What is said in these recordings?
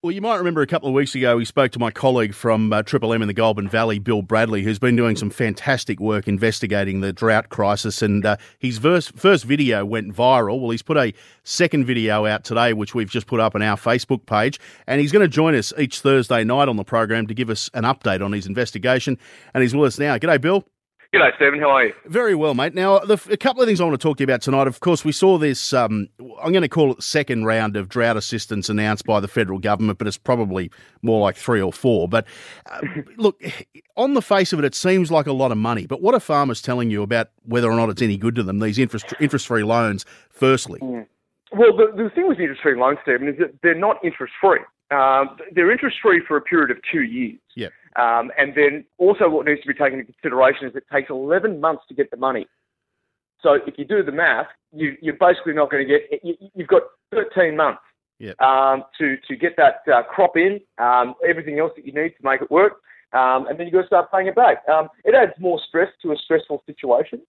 Well, you might remember a couple of weeks ago we spoke to my colleague from uh, Triple M in the Goulburn Valley, Bill Bradley, who's been doing some fantastic work investigating the drought crisis. And uh, his first, first video went viral. Well, he's put a second video out today, which we've just put up on our Facebook page. And he's going to join us each Thursday night on the program to give us an update on his investigation. And he's with us now. G'day, Bill. G'day, Stephen. How are you? Very well, mate. Now, the, a couple of things I want to talk to you about tonight. Of course, we saw this, um, I'm going to call it second round of drought assistance announced by the federal government, but it's probably more like three or four. But uh, look, on the face of it, it seems like a lot of money. But what are farmers telling you about whether or not it's any good to them, these interest, interest-free loans, firstly? Mm. Well, the, the thing with interest-free loans, Stephen, is that they're not interest-free. Um, they're interest-free for a period of two years. Yeah. Um, and then also what needs to be taken into consideration is it takes 11 months to get the money. So if you do the math, you, are basically not going to get, you, have got 13 months yep. um, to, to get that uh, crop in, um, everything else that you need to make it work, um, and then you've got to start paying it back. Um, it adds more stress to a stressful situation.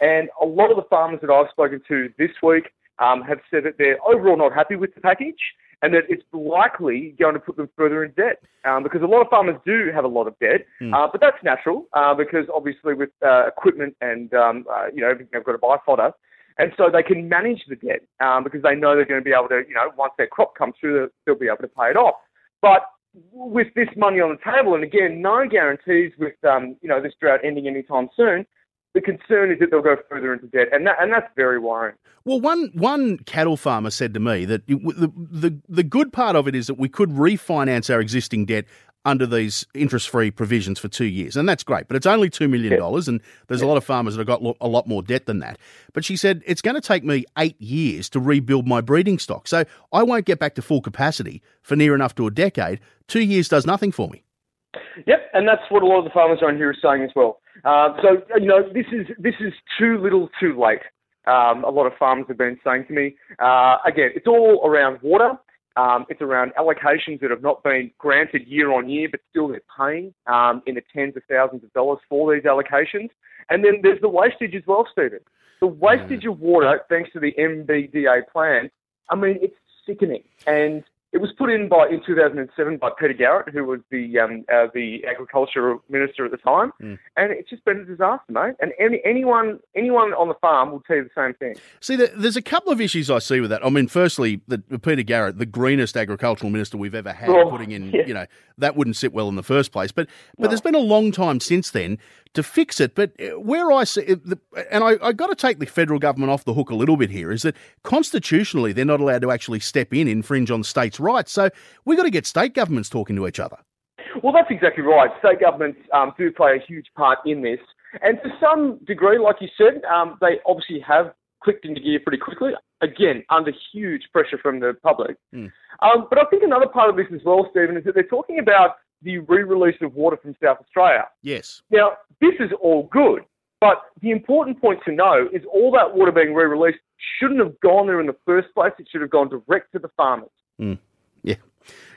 And a lot of the farmers that I've spoken to this week um, have said that they're overall not happy with the package and that it's likely going to put them further in debt um, because a lot of farmers do have a lot of debt, mm. uh, but that's natural uh, because obviously with uh, equipment and um, uh, you know everything they've got to buy fodder, and so they can manage the debt um, because they know they're going to be able to you know once their crop comes through they'll be able to pay it off. But with this money on the table, and again, no guarantees with um, you know this drought ending anytime soon the concern is that they'll go further into debt, and that, and that's very worrying. Well, one one cattle farmer said to me that the, the the good part of it is that we could refinance our existing debt under these interest free provisions for two years, and that's great. But it's only two million dollars, and there's a lot of farmers that have got a lot more debt than that. But she said it's going to take me eight years to rebuild my breeding stock, so I won't get back to full capacity for near enough to a decade. Two years does nothing for me. Yep, and that's what a lot of the farmers around here are saying as well. Uh, so you know, this is this is too little, too late. Um, a lot of farmers have been saying to me. Uh, again, it's all around water. Um, it's around allocations that have not been granted year on year, but still they're paying um, in the tens of thousands of dollars for these allocations. And then there's the wastage as well, Stephen. The wastage of water, thanks to the MBDA plan, I mean, it's sickening. And it was put in by in 2007 by Peter Garrett, who was the um, uh, the agriculture minister at the time, mm. and it's just been a disaster, mate. And any, anyone anyone on the farm will tell you the same thing. See, there's a couple of issues I see with that. I mean, firstly, the, Peter Garrett, the greenest agricultural minister we've ever had, oh, putting in, yeah. you know, that wouldn't sit well in the first place. But but no. there's been a long time since then to fix it. But uh, where I see, and I, I got to take the federal government off the hook a little bit here, is that constitutionally they're not allowed to actually step in, infringe on states' rights. So we've got to get state governments talking to each other. Well, that's exactly right. State governments um, do play a huge part in this. And to some degree, like you said, um, they obviously have clicked into gear pretty quickly. Again, under huge pressure from the public. Mm. Um, but I think another part of this as well, Stephen, is that they're talking about the re-release of water from South Australia. Yes. Now, this is all good, but the important point to know is all that water being re-released shouldn't have gone there in the first place. It should have gone direct to the farmers. Mm.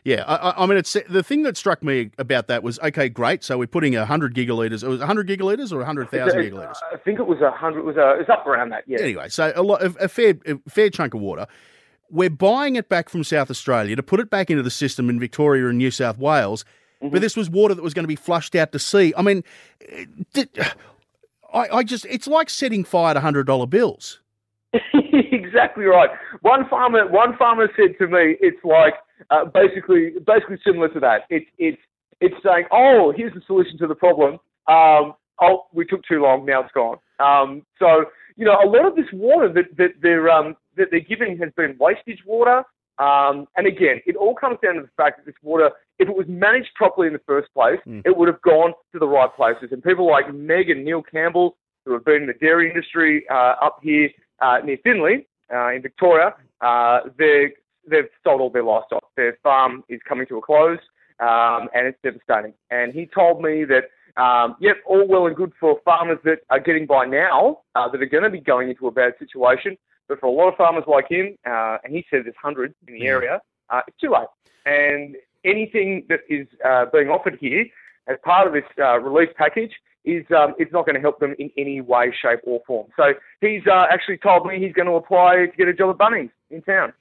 Yeah. I, I, mean, it's the thing that struck me about that was okay, great. So we're putting hundred gigaliters. It was hundred gigaliters or hundred thousand gigaliters. I think it was a hundred. Was a, it was up around that. Yeah. Anyway, so a lot, a fair, a fair chunk of water. We're buying it back from South Australia to put it back into the system in Victoria and New South Wales Mm-hmm. But this was water that was going to be flushed out to sea. I mean, did, I, I just, it's like setting fire to $100 bills. exactly right. One farmer, one farmer said to me, it's like uh, basically, basically similar to that. It's, it's, it's saying, oh, here's the solution to the problem. Um, oh, we took too long. Now it's gone. Um, so, you know, a lot of this water that, that they're, um, that they're giving has been wastage water. Um, and again, it all comes down to the fact that this water, if it was managed properly in the first place, mm. it would have gone to the right places. And people like Meg and Neil Campbell, who have been in the dairy industry uh, up here uh, near Finley uh, in Victoria, uh, they've sold all their livestock. Their farm is coming to a close, um, and it's devastating. And he told me that, um, yep, all well and good for farmers that are getting by now, uh, that are going to be going into a bad situation. But for a lot of farmers like him, uh, and he says there's hundreds in the area, uh, it's too late. And anything that is uh, being offered here as part of this uh, relief package is um, it's not going to help them in any way, shape, or form. So he's uh, actually told me he's going to apply to get a job at Bunnings in town.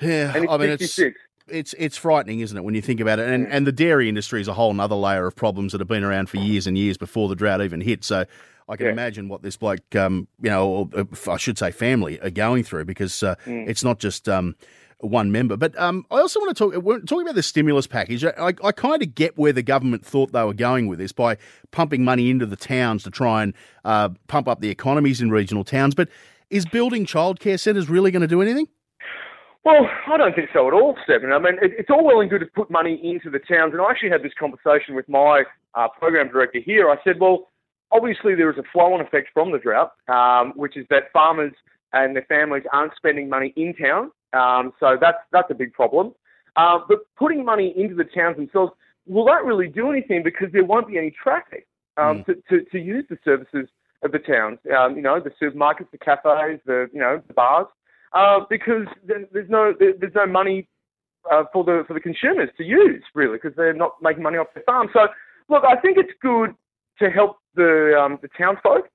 Yeah, I mean, 66. it's it's it's frightening, isn't it, when you think about it? And and the dairy industry is a whole other layer of problems that have been around for years and years before the drought even hit. So I can yeah. imagine what this bloke, um, you know, or, uh, I should say, family are going through because uh, mm. it's not just. Um, one member. But um, I also want to talk we're talking about the stimulus package. I, I kind of get where the government thought they were going with this by pumping money into the towns to try and uh, pump up the economies in regional towns. But is building childcare centres really going to do anything? Well, I don't think so at all, Stephen. I mean, it, it's all well and good to put money into the towns. And I actually had this conversation with my uh, program director here. I said, well, obviously there is a flow-on effect from the drought, um, which is that farmers and their families aren't spending money in town. Um, so that's that's a big problem. Uh, but putting money into the towns themselves, will that really do anything? Because there won't be any traffic um, mm. to, to, to, use the services of the towns. Um, you know, the supermarkets, the cafes, the you know the bars uh, because there's no there's no money uh, for the for the consumers to use really because they're not making money off their farm. So look, I think it's good to help the um, the townsfolk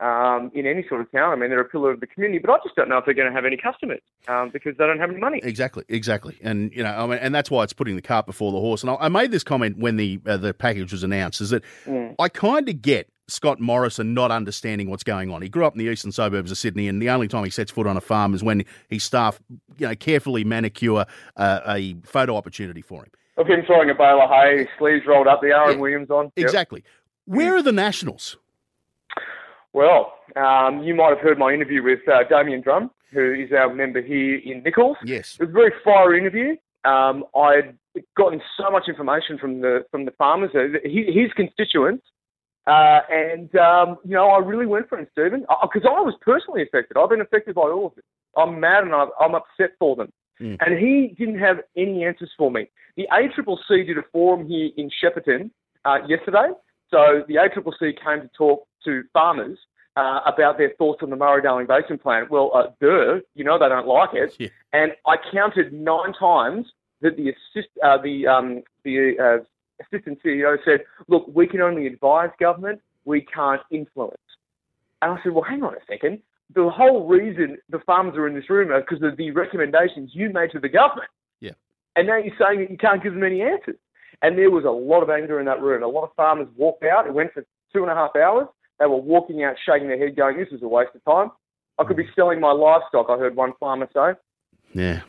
um, in any sort of town. I mean, they're a pillar of the community, but I just don't know if they're going to have any customers um, because they don't have any money. Exactly, exactly, and you know, I mean, and that's why it's putting the cart before the horse. And I, I made this comment when the uh, the package was announced: is that mm. I kind of get Scott Morrison not understanding what's going on. He grew up in the eastern suburbs of Sydney, and the only time he sets foot on a farm is when his staff, you know, carefully manicure uh, a photo opportunity for him. Of him throwing a bale of hay, sleeves rolled up, the R.M. yeah, Williams on. Exactly. Where are the Nationals? Well, um, you might have heard my interview with uh, Damian Drum, who is our member here in Nicholls. Yes. It was a very fiery interview. Um, I'd gotten so much information from the from the farmers, uh, his constituents, uh, and, um, you know, I really went for him, Stephen, because uh, I was personally affected. I've been affected by all of it. I'm mad and I'm upset for them. Mm. And he didn't have any answers for me. The ACCC did a forum here in Shepparton uh, yesterday. So the ACCC came to talk to farmers uh, about their thoughts on the Murray-Darling Basin Plan. Well, uh, duh, you know they don't like it. Yeah. And I counted nine times that the assist, uh, the um, the uh, assistant CEO said, look, we can only advise government, we can't influence. And I said, well, hang on a second. The whole reason the farmers are in this room is because of the recommendations you made to the government. Yeah. And now you're saying that you can't give them any answers. And there was a lot of anger in that room. A lot of farmers walked out. It went for two and a half hours. They were walking out, shaking their head, going, this is a waste of time. I could be selling my livestock, I heard one farmer say. Yeah.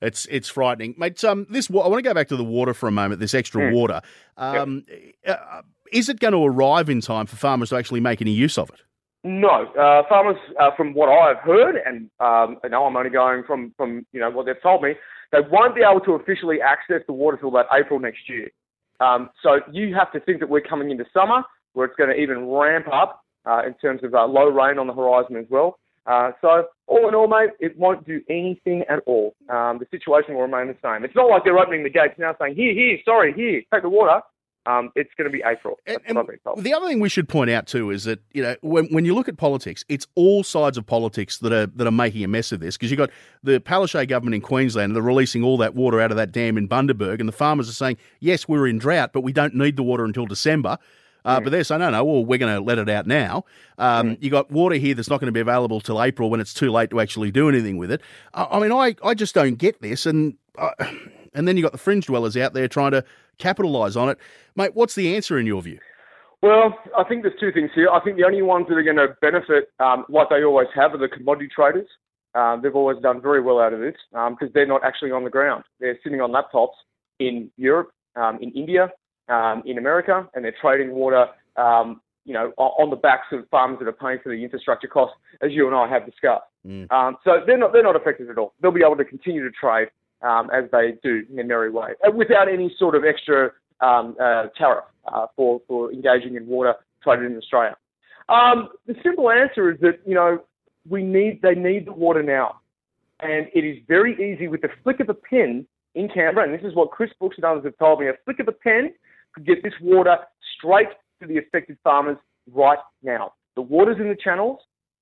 It's it's frightening, mate. Um, this I want to go back to the water for a moment. This extra mm. water, um, yep. uh, is it going to arrive in time for farmers to actually make any use of it? No, uh, farmers, uh, from what I've heard, and um, I know I'm only going from from you know what they've told me, they won't be able to officially access the water till about April next year. Um, so you have to think that we're coming into summer, where it's going to even ramp up uh, in terms of uh, low rain on the horizon as well. Uh, so all in all, mate, it won't do anything at all. Um, the situation will remain the same. It's not like they're opening the gates now saying, here, here, sorry, here, take the water. Um, it's going to be April. And, and the other thing we should point out too is that you know when, when you look at politics, it's all sides of politics that are that are making a mess of this because you've got the Palaszczuk government in Queensland they're releasing all that water out of that dam in Bundaberg, and the farmers are saying yes, we're in drought, but we don't need the water until December. Uh, mm. But they're saying, no, no, well, we're going to let it out now. Um, mm. You got water here that's not going to be available till April when it's too late to actually do anything with it. I, I mean, I, I just don't get this. And uh, and then you got the fringe dwellers out there trying to capitalise on it. Mate, what's the answer in your view? Well, I think there's two things here. I think the only ones that are going to benefit, um, like they always have, are the commodity traders. Um, they've always done very well out of this because um, they're not actually on the ground. They're sitting on laptops in Europe, um, in India, um, in America, and they're trading water, um, you know, on the backs of farmers that are paying for the infrastructure costs, as you and I have discussed. Mm. Um, so they're not they're not affected at all. They'll be able to continue to trade um, as they do in a merry way, uh, without any sort of extra um, uh, tariff uh, for for engaging in water traded in Australia. Um, the simple answer is that you know we need they need the water now, and it is very easy with the flick of a pen in Canberra, and this is what Chris Brooks and others have told me. A flick of a pen could get this water straight to the affected farmers right now. The water's in the channels.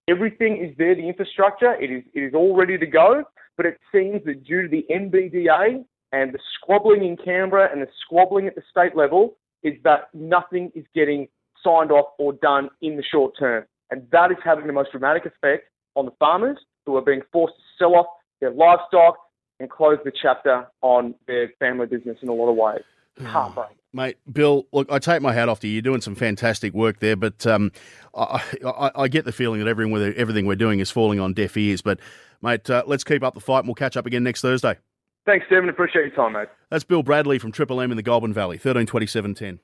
Everything is there, the infrastructure, it is, it is all ready to go. But it seems that due to the NBDA and the squabbling in Canberra and the squabbling at the state level, is that nothing is getting signed off or done in the short term. And that is having the most dramatic effect on the farmers who are being forced to sell off their livestock, and close the chapter on their family business in a lot of ways. Heartbreak. Mate, Bill, look, I take my hat off to you. You're doing some fantastic work there, but um, I, I, I, get the feeling that everything, everything we're doing is falling on deaf ears. But, mate, uh, let's keep up the fight and we'll catch up again next Thursday. Thanks, Stephen. Appreciate your time, mate. That's Bill Bradley from Triple M in the Goulburn Valley, 132710.